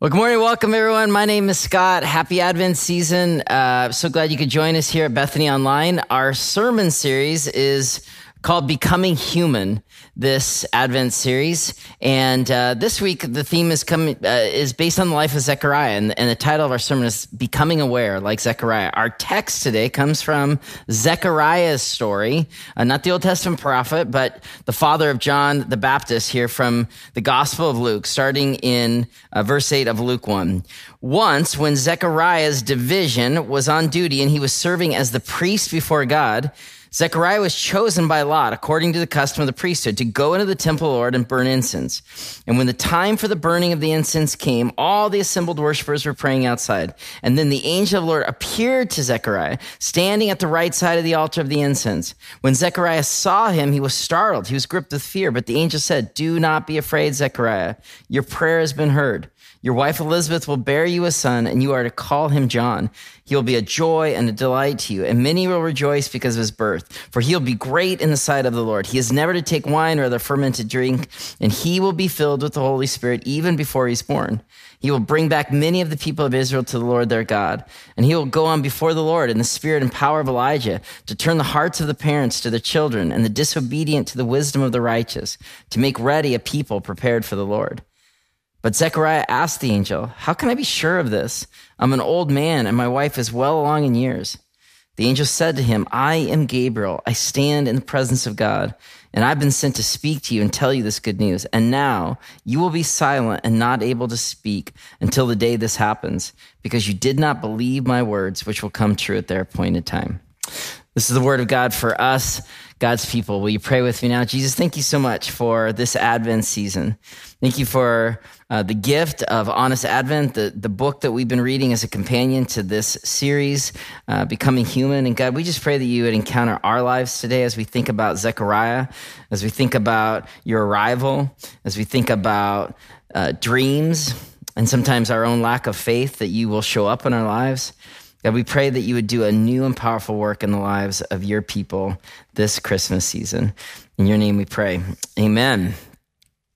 Well, good morning. Welcome, everyone. My name is Scott. Happy Advent season. Uh, so glad you could join us here at Bethany Online. Our sermon series is called Becoming Human this Advent series. And uh, this week, the theme is coming uh, is based on the life of Zechariah, and, and, the title of our sermon is "Becoming Aware," like Zechariah. Our text today comes from Zechariah's story, uh, not the Old Testament prophet, but the father of John the Baptist. Here from the Gospel of Luke, starting in uh, verse eight of Luke one. Once, when Zechariah's division was on duty and he was serving as the priest before God. Zechariah was chosen by Lot, according to the custom of the priesthood, to go into the temple of the Lord and burn incense. And when the time for the burning of the incense came, all the assembled worshippers were praying outside. And then the angel of the Lord appeared to Zechariah, standing at the right side of the altar of the incense. When Zechariah saw him, he was startled. He was gripped with fear. But the angel said, Do not be afraid, Zechariah. Your prayer has been heard. Your wife Elizabeth will bear you a son, and you are to call him John. He will be a joy and a delight to you, and many will rejoice because of his birth. For he will be great in the sight of the Lord. He is never to take wine or other fermented drink, and he will be filled with the Holy Spirit even before he's born. He will bring back many of the people of Israel to the Lord their God, and he will go on before the Lord in the spirit and power of Elijah to turn the hearts of the parents to their children and the disobedient to the wisdom of the righteous, to make ready a people prepared for the Lord. But Zechariah asked the angel, How can I be sure of this? I'm an old man and my wife is well along in years. The angel said to him, I am Gabriel. I stand in the presence of God, and I've been sent to speak to you and tell you this good news. And now you will be silent and not able to speak until the day this happens, because you did not believe my words, which will come true at their appointed time. This is the word of God for us, God's people. Will you pray with me now? Jesus, thank you so much for this Advent season. Thank you for uh, the gift of Honest Advent, the, the book that we've been reading as a companion to this series, uh, Becoming Human. And God, we just pray that you would encounter our lives today as we think about Zechariah, as we think about your arrival, as we think about uh, dreams, and sometimes our own lack of faith that you will show up in our lives. God, we pray that you would do a new and powerful work in the lives of your people this Christmas season. In your name we pray. Amen.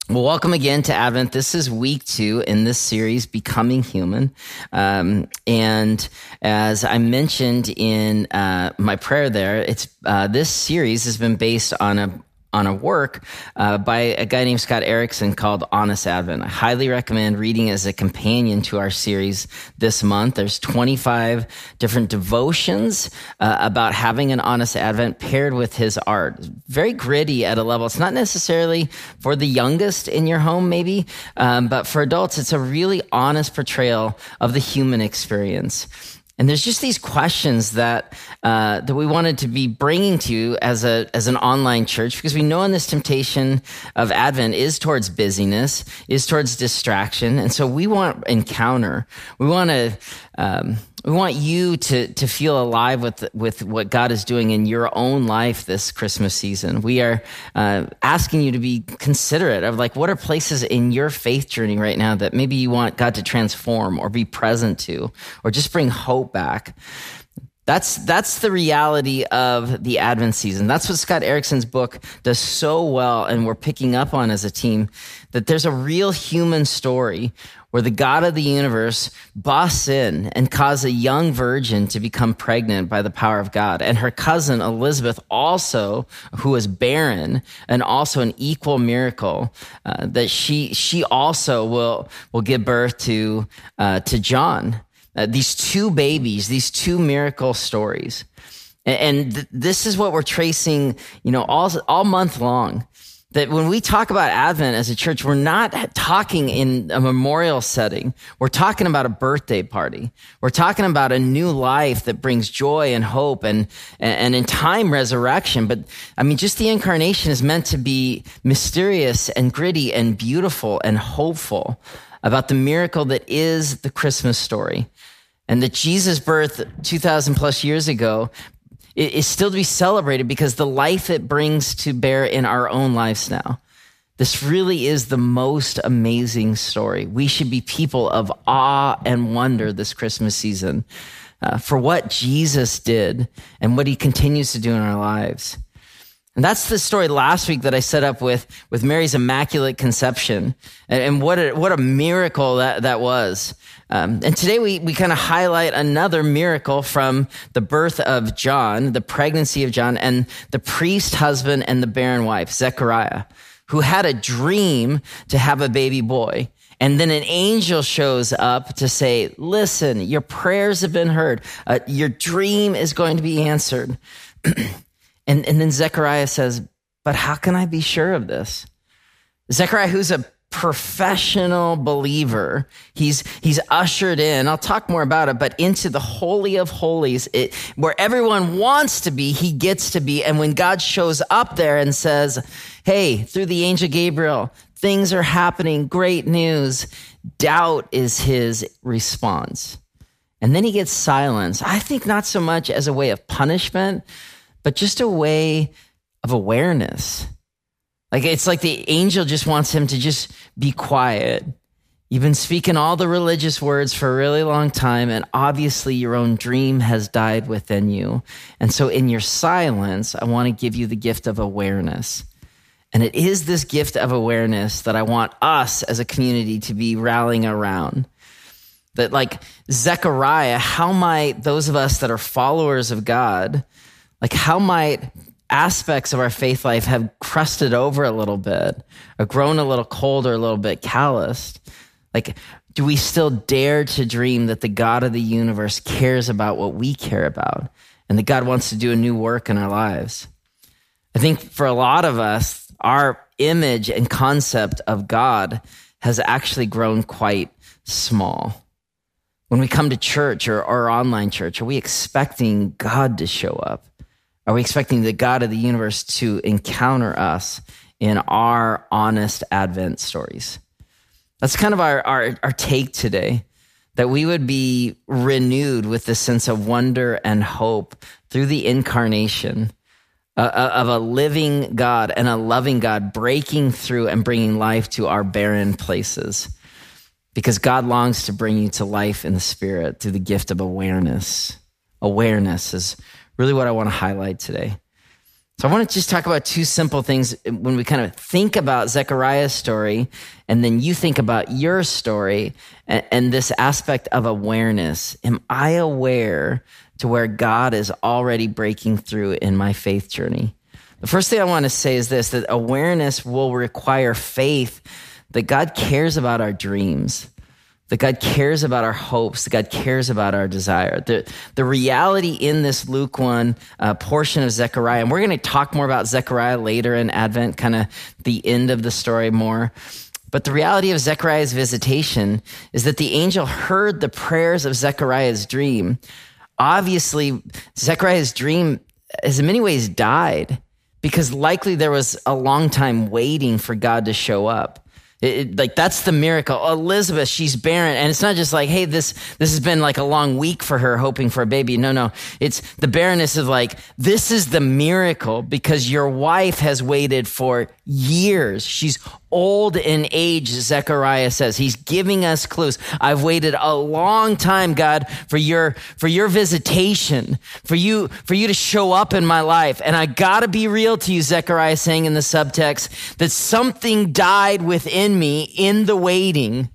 Well, welcome again to Advent. This is week two in this series, Becoming Human. Um, and as I mentioned in uh, my prayer there, it's uh, this series has been based on a on a work uh, by a guy named Scott Erickson called Honest Advent. I highly recommend reading as a companion to our series this month. There's 25 different devotions uh, about having an honest Advent paired with his art. Very gritty at a level. It's not necessarily for the youngest in your home, maybe, um, but for adults, it's a really honest portrayal of the human experience. And there's just these questions that uh, that we wanted to be bringing to you as a as an online church because we know in this temptation of Advent is towards busyness, is towards distraction, and so we want encounter. We want to um, we want you to to feel alive with with what God is doing in your own life this Christmas season. We are uh, asking you to be considerate of like what are places in your faith journey right now that maybe you want God to transform or be present to or just bring hope back. That's that's the reality of the Advent season. That's what Scott Erickson's book does so well, and we're picking up on as a team. That there's a real human story where the God of the universe busts in and causes a young virgin to become pregnant by the power of God. And her cousin Elizabeth also, who was barren and also an equal miracle, uh, that she, she also will, will give birth to, uh, to John. Uh, these two babies, these two miracle stories. And, th- this is what we're tracing, you know, all, all month long that when we talk about Advent as a church, we're not talking in a memorial setting. We're talking about a birthday party. We're talking about a new life that brings joy and hope and, and in time resurrection. But I mean, just the incarnation is meant to be mysterious and gritty and beautiful and hopeful about the miracle that is the Christmas story. And that Jesus' birth 2,000 plus years ago is still to be celebrated because the life it brings to bear in our own lives now. This really is the most amazing story. We should be people of awe and wonder this Christmas season uh, for what Jesus did and what he continues to do in our lives. And that's the story last week that I set up with, with Mary's immaculate conception and, and what a, what a miracle that, that was. Um, and today we, we kind of highlight another miracle from the birth of John, the pregnancy of John and the priest husband and the barren wife, Zechariah, who had a dream to have a baby boy. And then an angel shows up to say, listen, your prayers have been heard. Uh, your dream is going to be answered. And, and then Zechariah says, But how can I be sure of this? Zechariah, who's a professional believer, he's, he's ushered in, I'll talk more about it, but into the Holy of Holies, it, where everyone wants to be, he gets to be. And when God shows up there and says, Hey, through the angel Gabriel, things are happening, great news, doubt is his response. And then he gets silence. I think not so much as a way of punishment, but just a way of awareness. Like it's like the angel just wants him to just be quiet. You've been speaking all the religious words for a really long time, and obviously your own dream has died within you. And so, in your silence, I want to give you the gift of awareness. And it is this gift of awareness that I want us as a community to be rallying around. That, like Zechariah, how might those of us that are followers of God like, how might aspects of our faith life have crusted over a little bit or grown a little cold or a little bit calloused? Like, do we still dare to dream that the God of the universe cares about what we care about and that God wants to do a new work in our lives? I think for a lot of us, our image and concept of God has actually grown quite small. When we come to church or, or online church, are we expecting God to show up? Are we expecting the God of the universe to encounter us in our honest Advent stories? That's kind of our, our, our take today that we would be renewed with this sense of wonder and hope through the incarnation uh, uh, of a living God and a loving God breaking through and bringing life to our barren places. Because God longs to bring you to life in the Spirit through the gift of awareness. Awareness is really what I want to highlight today. So I want to just talk about two simple things eh, when we kind of think about Zechariah's story and then you think about your story and, and, this aspect of awareness. Am I aware to where God is already breaking through in my faith journey? The first thing I want to say is this that awareness will require faith that God cares about our dreams that God cares about our hopes, that God cares about our desire. The, the reality in this Luke 1 uh, portion of Zechariah, and we're going to talk more about Zechariah later in Advent, kind of the end of the story more. But the reality of Zechariah's visitation is that the angel heard the prayers of Zechariah's dream. Obviously, Zechariah's dream has in many ways died because likely there was a long time waiting for God to show up. It, like that's the miracle. Elizabeth, she's barren, and it's not just like, hey, this this has been like a long week for her, hoping for a baby. No, no, it's the barrenness of like this is the miracle because your wife has waited for years. She's old in age, Zechariah says. He's giving us clues. I've waited a long time, God, for your, for your visitation, for you, for you to show up in my life. And I gotta be real to you, Zechariah saying in the subtext, that something died within me in the waiting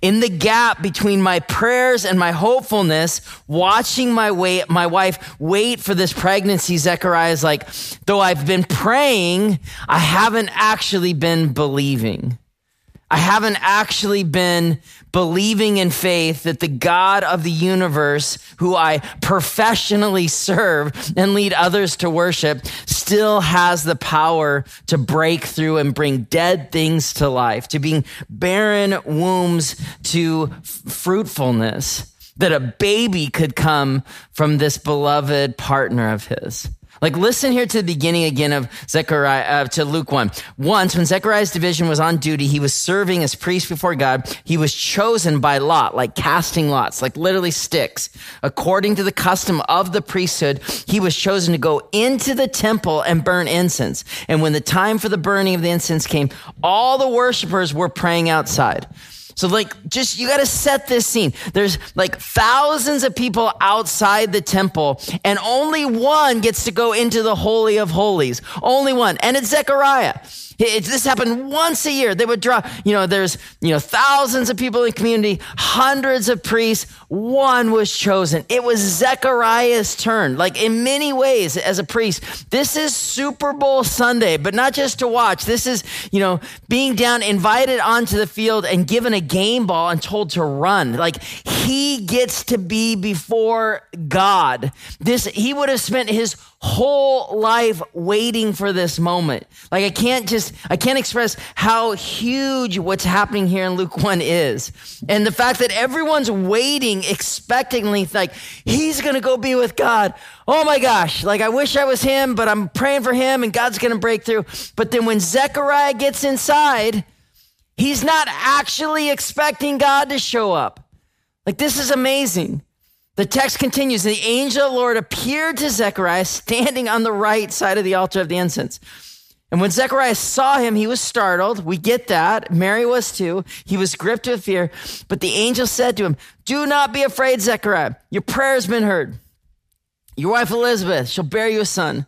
in the gap between my prayers and my hopefulness, watching my wait, my wife wait for this pregnancy, Zechariah is like, though I've been praying, I haven't actually been believing. I haven't actually been believing in faith that the God of the universe, who I professionally serve and lead others to worship, still has the power to break through and bring dead things to life, to bring barren wombs to f- fruitfulness, that a baby could come from this beloved partner of his. Like, listen here to the beginning again of Zechariah, uh, to Luke 1. Once, when Zechariah's division was on duty, he was serving as priest before God. He was chosen by lot, like casting lots, like literally sticks. According to the custom of the priesthood, he was chosen to go into the temple and burn incense. And when the time for the burning of the incense came, all the worshipers were praying outside. So, like, just you got to set this scene. There's like thousands of people outside the temple, and only one gets to go into the Holy of Holies. Only one. And it's Zechariah. It, this happened once a year. They would draw, you know, there's, you know, thousands of people in the community, hundreds of priests. One was chosen. It was Zechariah's turn. Like in many ways, as a priest, this is Super Bowl Sunday, but not just to watch. This is, you know, being down, invited onto the field and given a game ball and told to run. Like he gets to be before God. This, he would have spent his whole life waiting for this moment. Like I can't just, I can't express how huge what's happening here in Luke 1 is. And the fact that everyone's waiting expectantly, like, he's going to go be with God. Oh my gosh. Like I wish I was him, but I'm praying for him and God's going to break through. But then when Zechariah gets inside, he's not actually expecting God to show up. Like this is amazing. The text continues The angel of the Lord appeared to Zechariah standing on the right side of the altar of the incense. And when Zechariah saw him, he was startled. We get that. Mary was too. He was gripped with fear. But the angel said to him, Do not be afraid, Zechariah. Your prayer has been heard. Your wife Elizabeth shall bear you a son.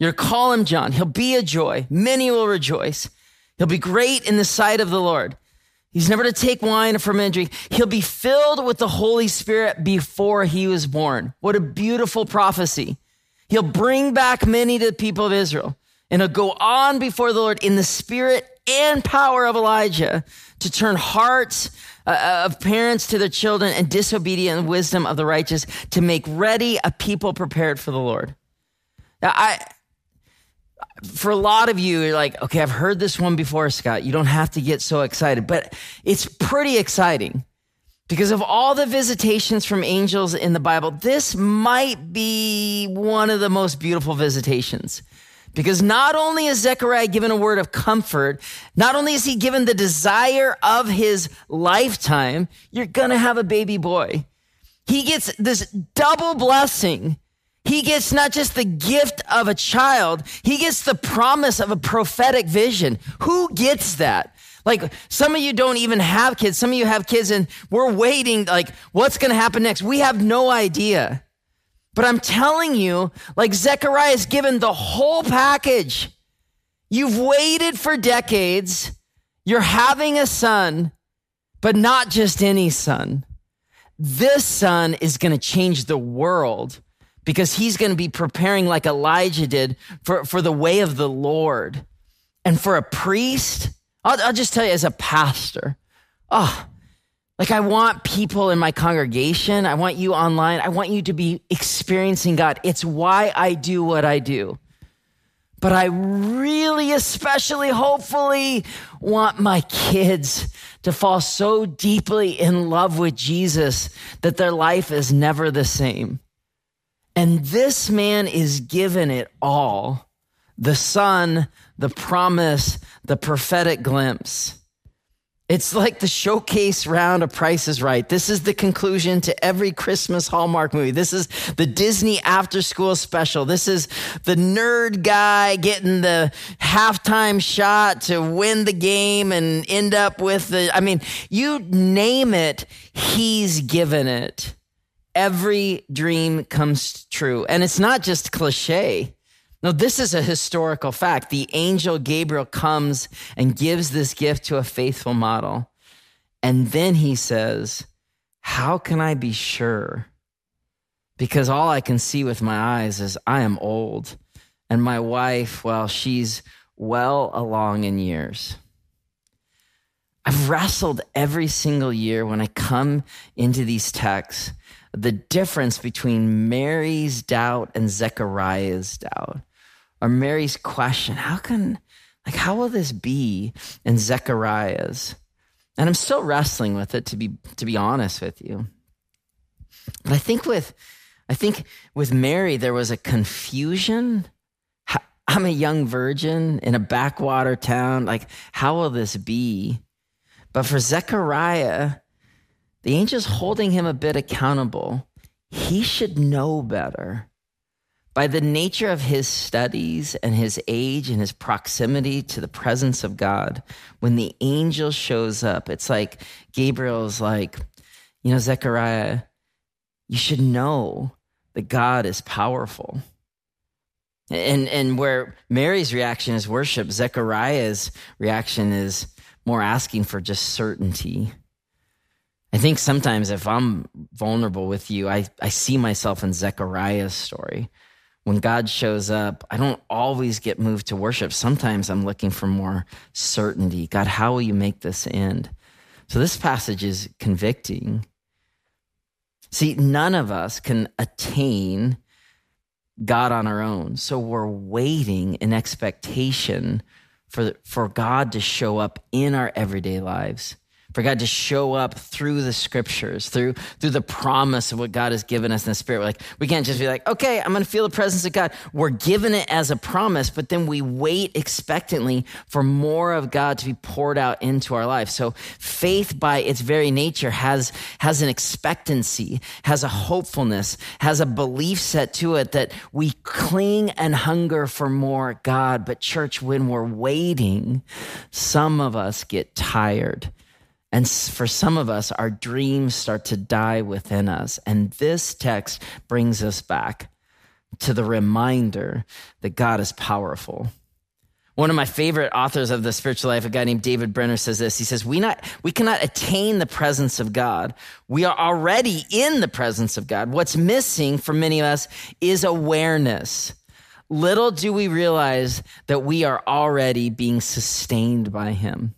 To call him John. He'll be a joy. Many will rejoice. He'll be great in the sight of the Lord. He's never to take wine or fermented drink. He'll be filled with the Holy Spirit before he was born. What a beautiful prophecy. He'll bring back many to the people of Israel and he'll go on before the Lord in the spirit and power of Elijah to turn hearts uh, uh of parents to their children and disobedient wisdom of the righteous to make ready a people prepared for the Lord. Now, I, for a lot of you, you're like, okay, I've heard this one before, Scott. You don't have to get so excited, but it's pretty exciting because of all the visitations from angels in the Bible. This might be one of the most beautiful visitations. Because not only is Zechariah given a word of comfort, not only is he given the desire of his lifetime, you're going to have a baby boy. He gets this double blessing he gets not just the gift of a child, he gets the promise of a prophetic vision. Who gets that? Like some of you don't even have kids. Some of you have kids and we're waiting like what's going to happen next? We have no idea. But I'm telling you, like Zechariah is given the whole package. You've waited for decades. You're having a son, but not just any son. This son is going to change the world because he's going to be preparing like Elijah did for, for the way of the Lord. And for a priest, I'll, I'll just tell you as a pastor, oh, like I want people in my congregation, I want you online, I want you to be experiencing God. It's why I do what I do. But I really, especially, hopefully, want my kids to fall so deeply in love with Jesus that their life is never the same. And this man is given it all the son, the promise, the prophetic glimpse. It's like the showcase round of Price is Right. This is the conclusion to every Christmas Hallmark movie. This is the Disney after school special. This is the nerd guy getting the halftime shot to win the game and end up with the, I mean, you name it, he's given it every dream comes true. And it's not just cliche. No, this is a historical fact. The angel Gabriel comes and gives this gift to a faithful model. And then he says, How can I be sure? Because all I can see with my eyes is I am old, and my wife, well, she's well along in years. I've wrestled every single year when I come into these texts the difference between Mary's doubt and Zechariah's doubt, or Mary's question, how can, like, how will this be? And Zechariah's. And I'm still wrestling with it to be to be honest with you. But I think with I think with Mary there was a confusion. I'm a young virgin in a backwater town. Like, how will this be? But for Zechariah, the angel's holding him a bit accountable. He should know better. by the nature of his studies and his age and his proximity to the presence of God, when the angel shows up, it's like Gabriel's like, you know, Zechariah, you should know that God is powerful. And, and where Mary's reaction is worship, Zechariah's reaction is more asking for just certainty. I think sometimes if I'm vulnerable with you, I, I see myself in Zechariah's story. When God shows up, I don't always get moved to worship. Sometimes I'm looking for more certainty. God, how will you make this end? So this passage is convicting. See, none of us can attain God on our own. So we're waiting in expectation for, for God to show up in our everyday lives for God to show up through the scriptures, through through the promise of what God has given us in the Spirit. We're like we can't just be like, okay, I'm going to feel the presence of God. We're given it as a promise, but then we wait expectantly for more of God to be poured out into our life. So faith, by its very nature, has has an expectancy, has a hopefulness, has a belief set to it that we cling and hunger for more God. But church, when we're waiting, some of us get tired and for some of us, our dreams start to die within us. And this text brings us back to the reminder that God is powerful. One of my favorite authors of the spiritual life, a guy named David Benner, says this. He says, we, not, we cannot attain the presence of God. We are already in the presence of God. What's missing for many of us is awareness. Little do we realize that we are already being sustained by Him.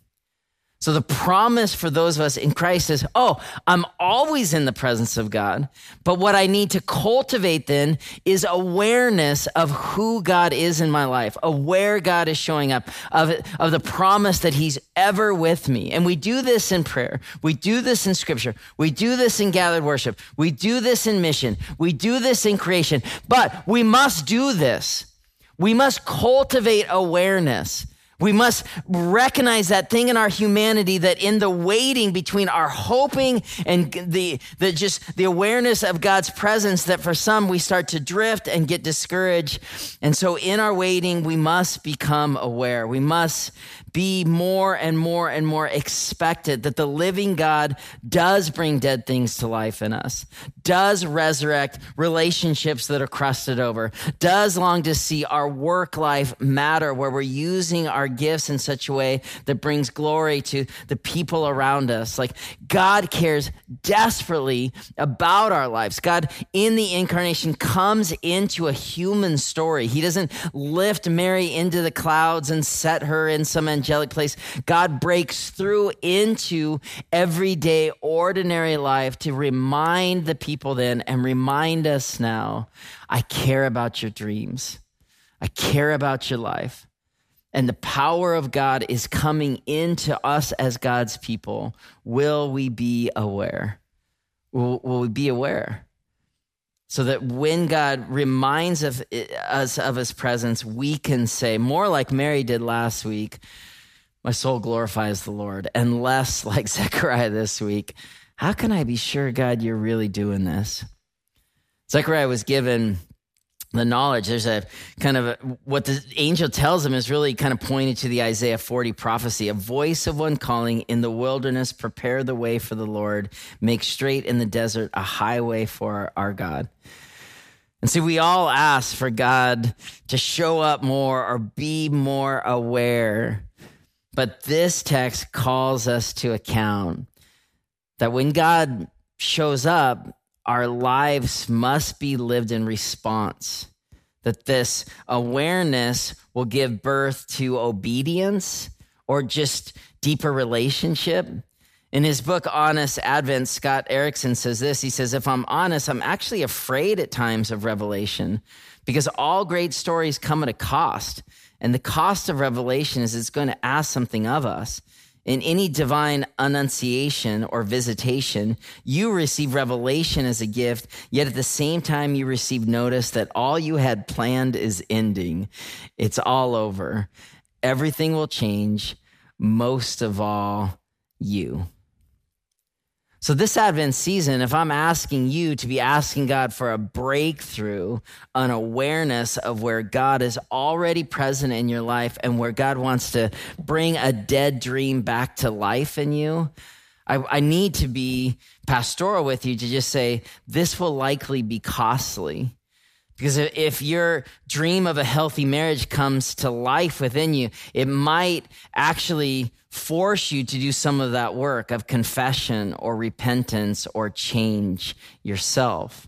So the promise for those of us in Christ is, oh, I'm always in the presence of God. But what I need to cultivate then is awareness of who God is in my life, of where God is showing up, of, of the promise that he's ever with me. And we do this in prayer. We do this in scripture. We do this in gathered worship. We do this in mission. We do this in creation. But we must do this. We must cultivate awareness we must recognize that thing in our humanity that in the waiting between our hoping and the, the just the awareness of God's presence that for some we start to drift and get discouraged. And so in our waiting, we must become aware. We must be more and more and more expected that the living God does bring dead things to life in us, does resurrect relationships that are crusted over, does long to see our work life matter where we're using our gifts in such a way that brings glory to the people around us. Like God cares desperately about our lives. God in the incarnation comes into a human story. He doesn't lift Mary into the clouds and set her in some angelic place. God breaks through into everyday, ordinary life to remind the people then and remind us now I care about your dreams, I care about your life. And the power of God is coming into us as God's people. Will we be aware? Will, will we be aware? so that when God reminds of us of his presence, we can say, more like Mary did last week, my soul glorifies the Lord, and less like Zechariah this week. How can I be sure, God, you're really doing this? Zechariah was given the knowledge. There's a kind of a, what the angel tells him is really kind of pointed to the Isaiah 40 prophecy, a voice of one calling in the wilderness, prepare the way for the Lord, make straight in the desert a highway for our God. And see, we all ask for God to show up more or be more aware but this text calls us to account that when God shows up, our lives must be lived in response. That this awareness will give birth to obedience or just deeper relationship. In his book, Honest Advent, Scott Erickson says this. He says, If I'm honest, I'm actually afraid at times of revelation because all great stories come at a cost. And the cost of revelation is it's going to ask something of us. In any divine annunciation or visitation, you receive revelation as a gift, yet at the same time, you receive notice that all you had planned is ending. It's all over. Everything will change, most of all, you. So, this Advent season, if I'm asking you to be asking God for a breakthrough, an awareness of where God is already present in your life and where God wants to bring a dead dream back to life in you, I, I need to be pastoral with you to just say, this will likely be costly. Because if your dream of a healthy marriage comes to life within you, it might actually force you to do some of that work of confession or repentance or change yourself.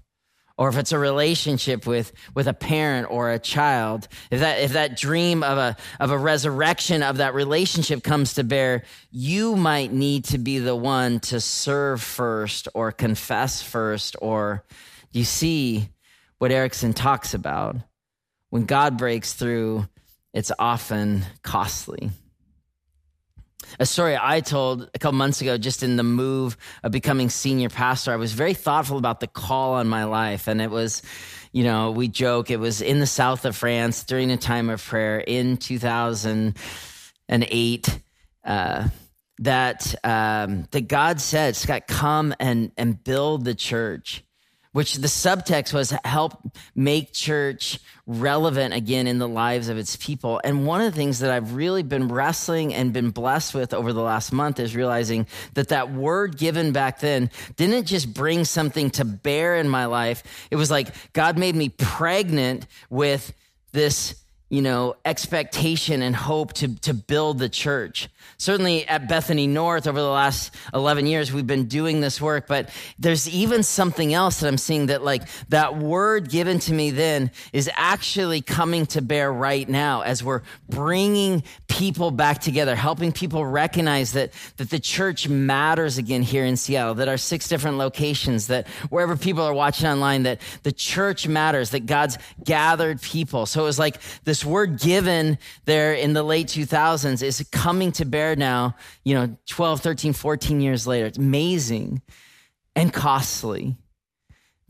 Or if it's a relationship with, with a parent or a child, if that, if that dream of a, of a resurrection of that relationship comes to bear, you might need to be the one to serve first or confess first. Or you see what Erickson talks about. When God breaks through, it's often costly. A story I told a couple months ago, just in the move of becoming senior pastor, I was very thoughtful about the call on my life. And it was, you know, we joke, it was in the south of France during a time of prayer in 2008. Uh, that um, that God said, Scott, come and and build the church which the subtext was help make church relevant again in the lives of its people. And one of the things that I've really been wrestling and been blessed with over the last month is realizing that that word given back then didn't just bring something to bear in my life. It was like God made me pregnant with this you know, expectation and hope to, to build the church. Certainly at Bethany North over the last 11 years, we've been doing this work, but there's even something else that I'm seeing that like that word given to me then is actually coming to bear right now as we're bringing people back together, helping people recognize that, that the church matters again here in Seattle, that our six different locations, that wherever people are watching online, that the church matters, that God's gathered people. So it was like this this word given there in the late 2000s is coming to bear now, you know, 12, 13, 14 years later. It's amazing and costly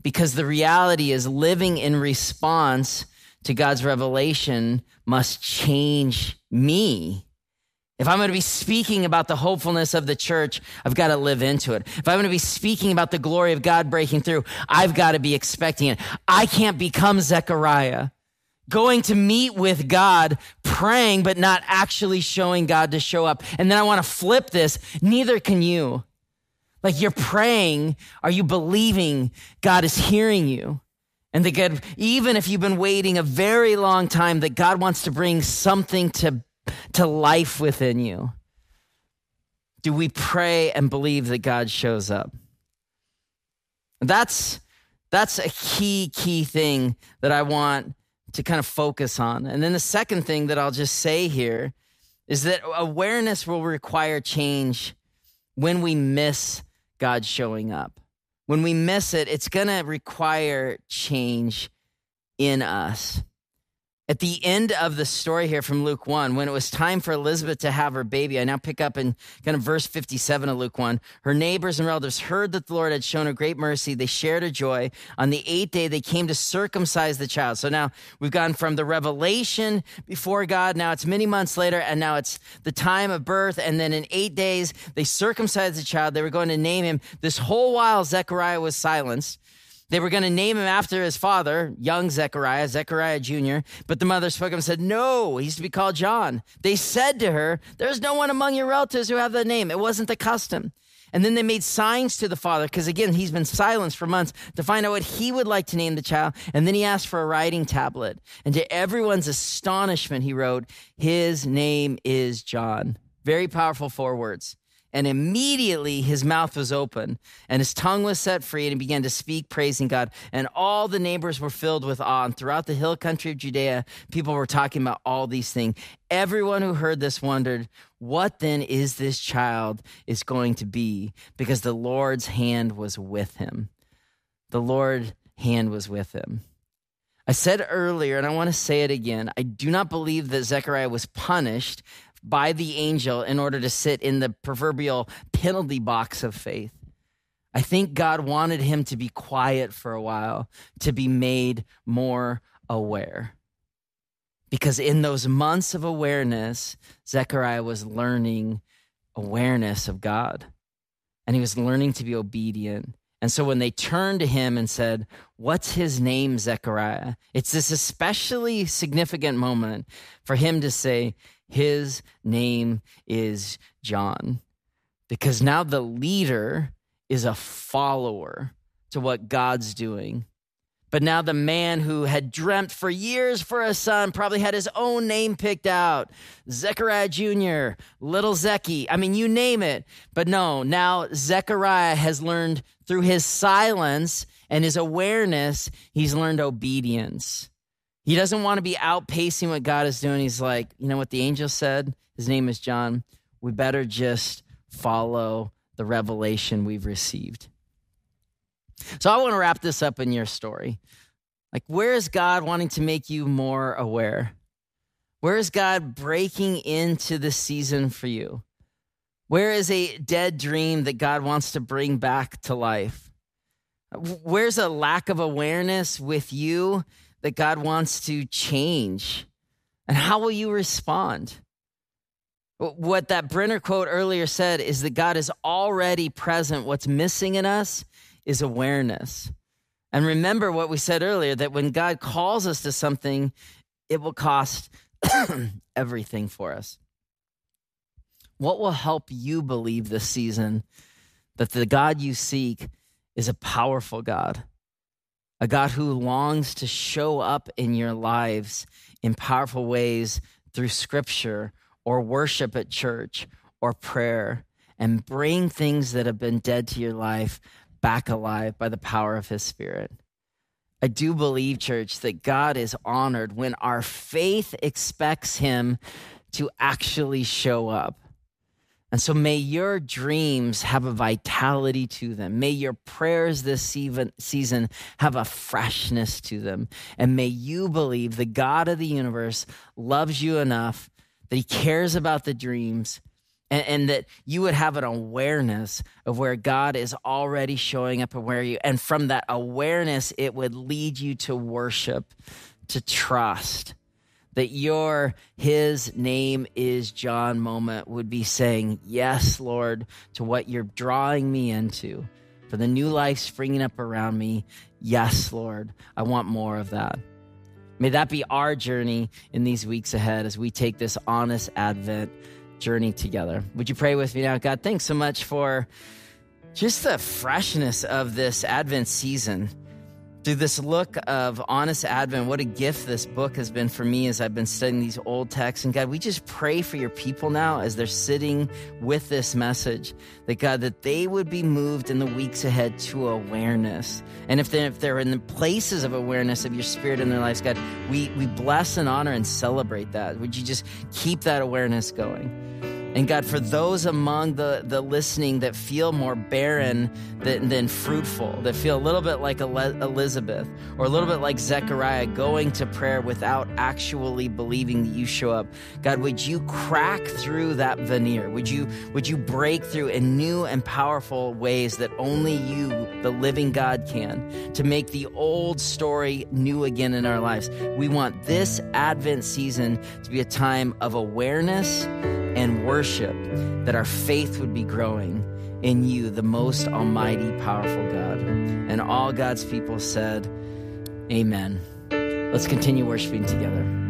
because the reality is living in response to God's revelation must change me. If I'm going to be speaking about the hopefulness of the church, I've got to live into it. If I'm going to be speaking about the glory of God breaking through, I've got to be expecting it. I can't become Zechariah going to meet with God, praying, but not actually showing God to show up. And then I want to flip this. Neither can you. Like you're praying, are you believing God is hearing you? And that God, even if you've been waiting a very long time, that God wants to bring something to, to life within you. Do we pray and believe that God shows up? That's, that's a key, key thing that I want to kind of focus on. And then the second thing that I'll just say here is that awareness will require change when we miss God showing up. When we miss it, it's going to require change in us. At the end of the story here from Luke 1, when it was time for Elizabeth to have her baby, I now pick up in kind of verse 57 of Luke 1. Her neighbors and relatives heard that the Lord had shown her great mercy. They shared her joy. On the eighth day, they came to circumcise the child. So now we've gone from the revelation before God. Now it's many months later, and now it's the time of birth. And then in eight days, they circumcised the child. They were going to name him. This whole while, Zechariah was silenced. They were going to name him after his father, young Zechariah, Zechariah Jr., but the mother spoke up and said, No, he's to be called John. They said to her, There's no one among your relatives who have that name. It wasn't the custom. And then they made signs to the father, because again, he's been silenced for months to find out what he would like to name the child. And then he asked for a writing tablet. And to everyone's astonishment, he wrote, His name is John. Very powerful four words. And immediately his mouth was open and his tongue was set free and he began to speak, praising God. And all the neighbors were filled with awe. And throughout the hill country of Judea, people were talking about all these things. Everyone who heard this wondered, what then is this child is going to be? Because the Lord's hand was with him. The Lord's hand was with him. I said earlier, and I want to say it again, I do not believe that Zechariah was punished by the angel in order to sit in the proverbial penalty box of faith. I think God wanted him to be quiet for a while, to be made more aware. Because in those months of awareness, Zechariah was learning awareness of God. and he was learning to be obedient. And so when they turned to him and said, What's his name, Zechariah? It's this especially significant moment for him to say, His name is John. Because now the leader is a follower to what God's doing. But now the man who had dreamt for years for a son probably had his own name picked out Zechariah Jr., Little Zecky. I mean, you name it. But no, now Zechariah has learned through his silence and his awareness, he's learned obedience. He doesn't want to be outpacing what God is doing. He's like, you know what the angel said? His name is John. We better just follow the revelation we've received. So I want to wrap this up in your story. Like, where is God wanting to make you more aware? Where is God breaking into the season for you? Where is a dead dream that God wants to bring back to life? Where's a lack of awareness with you that God wants to change? And how will you respond? What that Benner quote earlier said is that God is already present. What's missing in us is awareness. And remember what we said earlier that when God calls us to something, it will cost everything for us. What will help you believe this season that the God you seek is a powerful God, a God who longs to show up in your lives in powerful ways through scripture or worship at church or prayer and bring things that have been dead to your life back alive by the power of his spirit. I do believe, church, that God is honored when our faith expects him to actually show up. And so may your dreams have a vitality to them. May your prayers this season have a freshness to them. And may you believe the God of the universe loves you enough that he cares about the dreams and, and, that you would have an awareness of where God is already showing up and where you, and from that awareness, it would lead you to worship, to trust that your his name is John moment would be saying, Yes, Lord, to what you're drawing me into, for the new life springing up around me. Yes, Lord, I want more of that. May that be our journey in these weeks ahead as we take this honest Advent journey together. Would you pray with me now? God, thanks so much for just the freshness of this Advent season. Through this look of honest Advent, what a gift this book has been for me as I've been studying these old texts. And God, we just pray for your people now as they're sitting with this message that God, that they would be moved in the weeks ahead to awareness. And if they're, if they're in the places of awareness of your spirit in their lives, God, we, we bless and honor and celebrate that. Would you just keep that awareness going? And God, for those among the, the listening that feel more barren than, than fruitful, that feel a little bit like Elizabeth or a little bit like Zechariah going to prayer without actually believing that you show up, God, would you crack through that veneer? Would you, would you break through in new and powerful ways that only you, the living God, can to make the old story new again in our lives? We want this Advent season to be a time of awareness and worship, that our faith would be growing in you, the most almighty, powerful God. And all God's people said, Amen. Let's continue worshiping together.